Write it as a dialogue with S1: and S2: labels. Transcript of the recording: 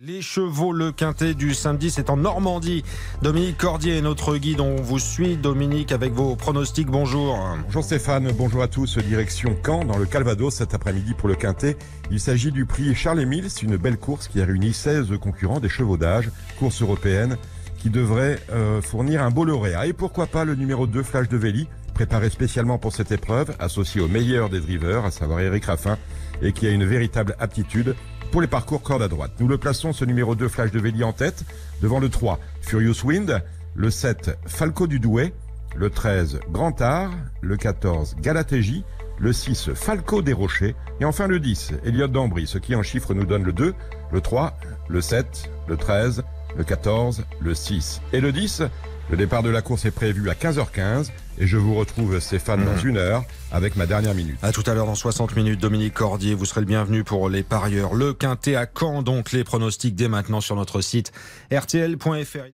S1: Les chevaux le quintet du samedi, c'est en Normandie. Dominique Cordier est notre guide. On vous suit, Dominique, avec vos pronostics. Bonjour.
S2: Bonjour Stéphane, bonjour à tous. Direction Caen, dans le Calvados, cet après-midi pour le quintet. Il s'agit du prix Charles-Émile. C'est une belle course qui a réuni 16 concurrents des chevaux d'âge, course européenne, qui devrait euh, fournir un beau lauréat. Et pourquoi pas le numéro 2, Flash de Véli, préparé spécialement pour cette épreuve, associé au meilleur des drivers, à savoir Eric Raffin, et qui a une véritable aptitude pour les parcours corde à droite. Nous le plaçons ce numéro 2 Flash de Véli en tête, devant le 3 Furious Wind, le 7 Falco du Douai, le 13 Grand Art, le 14 Galatégie, le 6 Falco des Rochers et enfin le 10 Elliott d'Ambry, ce qui en chiffres nous donne le 2, le 3, le 7, le 13, le 14, le 6 et le 10. Le départ de la course est prévu à 15h15 et je vous retrouve Stéphane dans mmh. une heure avec ma dernière minute.
S1: À tout à l'heure dans 60 minutes, Dominique Cordier, vous serez le bienvenu pour les parieurs. Le quintet à Caen, donc les pronostics dès maintenant sur notre site rtl.fr.